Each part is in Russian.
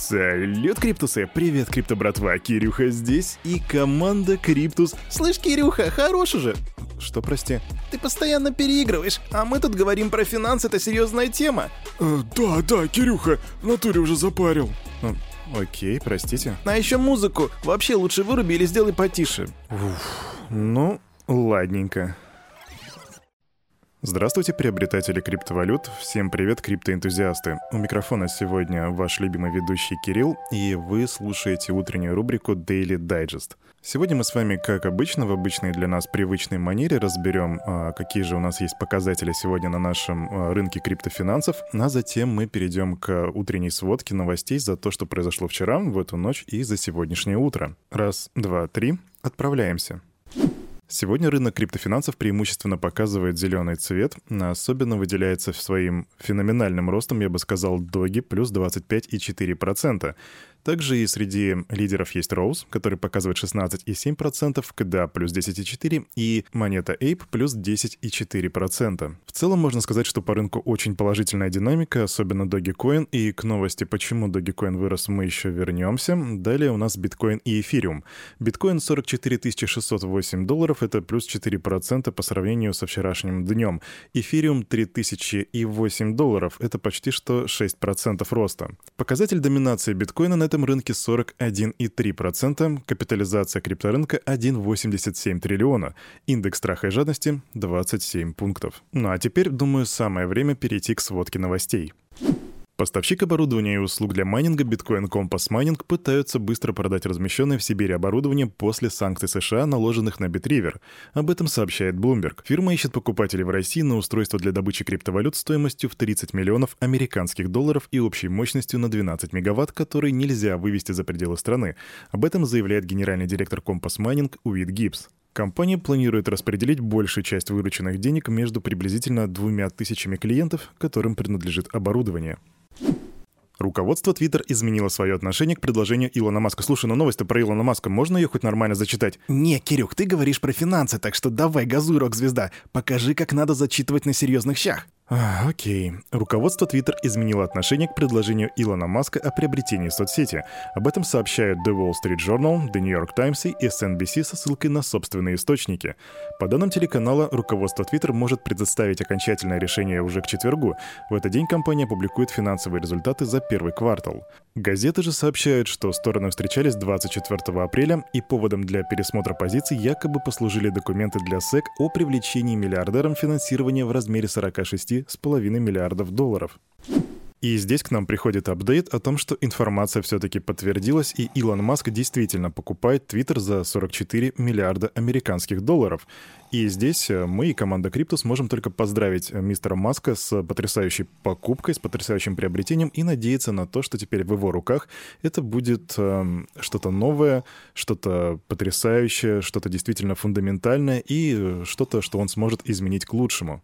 Салют, Криптусы! Привет, Крипто братва! Кирюха здесь и команда Криптус. Слышь, Кирюха, хорош уже. Что, прости? Ты постоянно переигрываешь, а мы тут говорим про финансы, это серьезная тема. Э, да, да, Кирюха, в натуре уже запарил. Окей, простите. А еще музыку. Вообще лучше выруби или сделай потише. Уф, ну, ладненько. Здравствуйте, приобретатели криптовалют. Всем привет, криптоэнтузиасты. У микрофона сегодня ваш любимый ведущий Кирилл, и вы слушаете утреннюю рубрику Daily Digest. Сегодня мы с вами, как обычно, в обычной для нас привычной манере разберем, а, какие же у нас есть показатели сегодня на нашем а, рынке криптофинансов, а затем мы перейдем к утренней сводке новостей за то, что произошло вчера, в эту ночь и за сегодняшнее утро. Раз, два, три, отправляемся. Сегодня рынок криптофинансов преимущественно показывает зеленый цвет, особенно выделяется своим феноменальным ростом, я бы сказал, доги плюс 25,4%. Также и среди лидеров есть Rose, который показывает 16,7%, KDA плюс 10,4% и монета Ape плюс 10,4%. В целом можно сказать, что по рынку очень положительная динамика, особенно Dogecoin, и к новости, почему Dogecoin вырос, мы еще вернемся. Далее у нас биткоин и эфириум. Биткоин 44 608 долларов, это плюс 4% по сравнению со вчерашним днем. Эфириум 3008 долларов, это почти что 6% роста. Показатель доминации биткоина на этом рынке 41,3%, капитализация крипторынка 1,87 триллиона, индекс страха и жадности 27 пунктов. Ну а теперь, думаю, самое время перейти к сводке новостей. Поставщик оборудования и услуг для майнинга Bitcoin Compass Mining пытаются быстро продать размещенное в Сибири оборудование после санкций США, наложенных на Bitriver. Об этом сообщает Bloomberg. Фирма ищет покупателей в России на устройство для добычи криптовалют стоимостью в 30 миллионов американских долларов и общей мощностью на 12 мегаватт, которые нельзя вывести за пределы страны. Об этом заявляет генеральный директор Compass Mining Уит Гибс. Компания планирует распределить большую часть вырученных денег между приблизительно двумя тысячами клиентов, которым принадлежит оборудование. Руководство Twitter изменило свое отношение к предложению Илона Маска. Слушай, ну новость про Илона Маска, можно ее хоть нормально зачитать? Не, Кирюх, ты говоришь про финансы, так что давай, газуй, рок-звезда. Покажи, как надо зачитывать на серьезных щах. А, окей. Руководство Twitter изменило отношение к предложению Илона Маска о приобретении соцсети. Об этом сообщают The Wall Street Journal, The New York Times и SNBC со ссылкой на собственные источники. По данным телеканала, руководство Twitter может предоставить окончательное решение уже к четвергу. В этот день компания публикует финансовые результаты за первый квартал. Газеты же сообщают, что стороны встречались 24 апреля, и поводом для пересмотра позиций якобы послужили документы для SEC о привлечении миллиардерам финансирования в размере 46 с половиной миллиардов долларов. И здесь к нам приходит апдейт о том, что информация все-таки подтвердилась, и Илон Маск действительно покупает Твиттер за 44 миллиарда американских долларов. И здесь э, мы и команда Крипто сможем только поздравить э, мистера Маска с потрясающей покупкой, с потрясающим приобретением и надеяться на то, что теперь в его руках это будет э, что-то новое, что-то потрясающее, что-то действительно фундаментальное и э, что-то, что он сможет изменить к лучшему.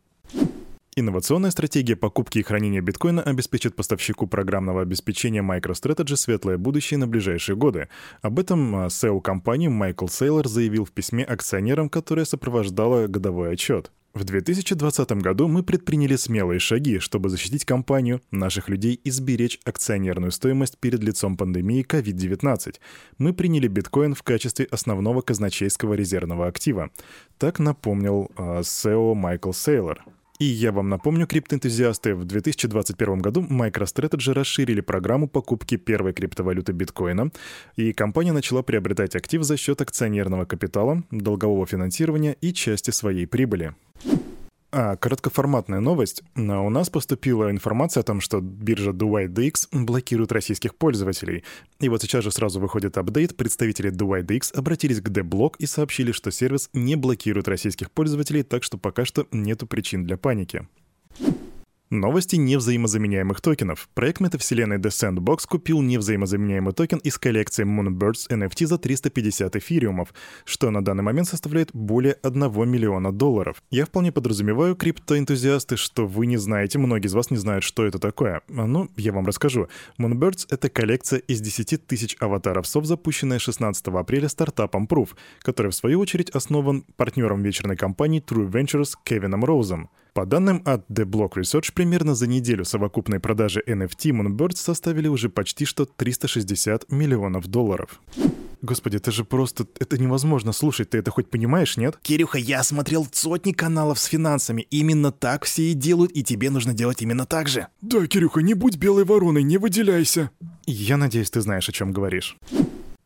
Инновационная стратегия покупки и хранения биткоина обеспечит поставщику программного обеспечения MicroStrategy светлое будущее на ближайшие годы. Об этом а, SEO компании Майкл Сейлор заявил в письме акционерам, которое сопровождало годовой отчет. В 2020 году мы предприняли смелые шаги, чтобы защитить компанию, наших людей и сберечь акционерную стоимость перед лицом пандемии COVID-19. Мы приняли биткоин в качестве основного казначейского резервного актива. Так напомнил э, SEO Майкл Сейлор. И я вам напомню, криптоэнтузиасты, в 2021 году MicroStrategy расширили программу покупки первой криптовалюты биткоина, и компания начала приобретать актив за счет акционерного капитала, долгового финансирования и части своей прибыли. А, короткоформатная новость. У нас поступила информация о том, что биржа DuideX блокирует российских пользователей. И вот сейчас же сразу выходит апдейт. Представители DuideX обратились к D-Block и сообщили, что сервис не блокирует российских пользователей, так что пока что нету причин для паники. Новости невзаимозаменяемых токенов. Проект метавселенной The Sandbox купил невзаимозаменяемый токен из коллекции Moonbirds NFT за 350 эфириумов, что на данный момент составляет более 1 миллиона долларов. Я вполне подразумеваю, криптоэнтузиасты, что вы не знаете, многие из вас не знают, что это такое. Ну, я вам расскажу. Moonbirds — это коллекция из 10 тысяч аватаров сов, запущенная 16 апреля стартапом Proof, который в свою очередь основан партнером вечерной компании True Ventures Кевином Роузом. По данным от The Block Research, примерно за неделю совокупные продажи NFT Moonbirds составили уже почти что 360 миллионов долларов. Господи, это же просто... Это невозможно слушать, ты это хоть понимаешь, нет? Кирюха, я смотрел сотни каналов с финансами. Именно так все и делают, и тебе нужно делать именно так же. Да, Кирюха, не будь белой вороной, не выделяйся. Я надеюсь, ты знаешь, о чем говоришь.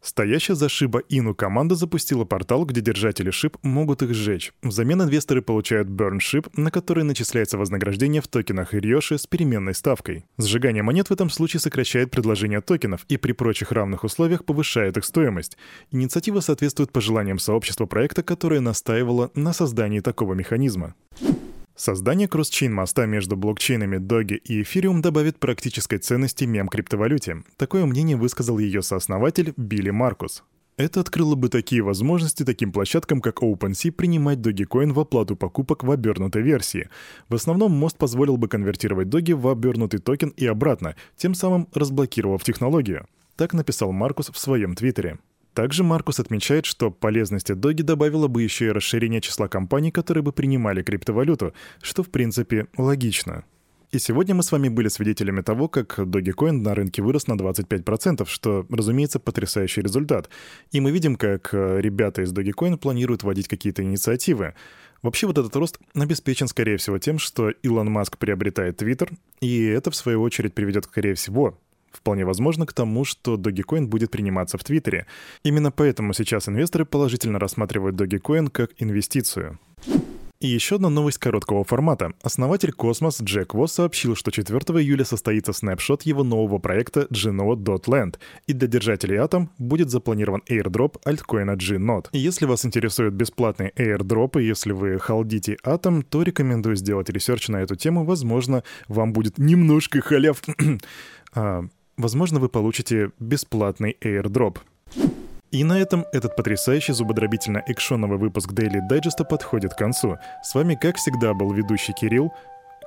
Стоящая за Shiba Inu команда запустила портал, где держатели шип могут их сжечь. Взамен инвесторы получают Burn Ship, на который начисляется вознаграждение в токенах Ирьоши с переменной ставкой. Сжигание монет в этом случае сокращает предложение токенов и при прочих равных условиях повышает их стоимость. Инициатива соответствует пожеланиям сообщества проекта, которое настаивало на создании такого механизма. Создание cross-chain моста между блокчейнами Doge и Ethereum добавит практической ценности мем-криптовалюте. Такое мнение высказал ее сооснователь Билли Маркус. Это открыло бы такие возможности таким площадкам, как OpenSea, принимать Dogecoin в оплату покупок в обернутой версии. В основном мост позволил бы конвертировать Doge в обернутый токен и обратно, тем самым разблокировав технологию. Так написал Маркус в своем твиттере. Также Маркус отмечает, что полезность Доги добавила бы еще и расширение числа компаний, которые бы принимали криптовалюту, что в принципе логично. И сегодня мы с вами были свидетелями того, как Dogecoin на рынке вырос на 25%, что, разумеется, потрясающий результат. И мы видим, как э, ребята из Dogecoin планируют вводить какие-то инициативы. Вообще вот этот рост обеспечен, скорее всего, тем, что Илон Маск приобретает Twitter, и это, в свою очередь, приведет, скорее всего, Вполне возможно к тому, что Dogecoin будет приниматься в Твиттере. Именно поэтому сейчас инвесторы положительно рассматривают Dogecoin как инвестицию. И еще одна новость короткого формата. Основатель Космос Джек Восс сообщил, что 4 июля состоится snapshot его нового проекта Gno.land, и для держателей Atom будет запланирован airdrop альткоина Gno. И если вас интересуют бесплатные airdrop ы, если вы hold ите Atom, то рекомендую сделать research на эту тему. Возможно, вам будет немножко халяв... а, возможно, вы получите бесплатный airdrop. И на этом этот потрясающий зубодробительно-экшоновый выпуск Daily Digest подходит к концу. С вами, как всегда, был ведущий Кирилл.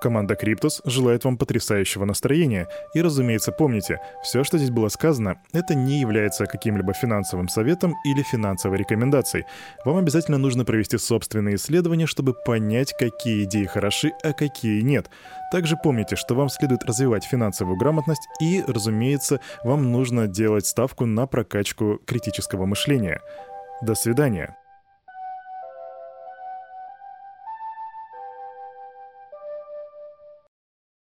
Команда Криптус желает вам потрясающего настроения. И, разумеется, помните, все, что здесь было сказано, это не является каким-либо финансовым советом или финансовой рекомендацией. Вам обязательно нужно провести собственные исследования, чтобы понять, какие идеи хороши, а какие нет. Также помните, что вам следует развивать финансовую грамотность и, разумеется, вам нужно делать ставку на прокачку критического мышления. До свидания.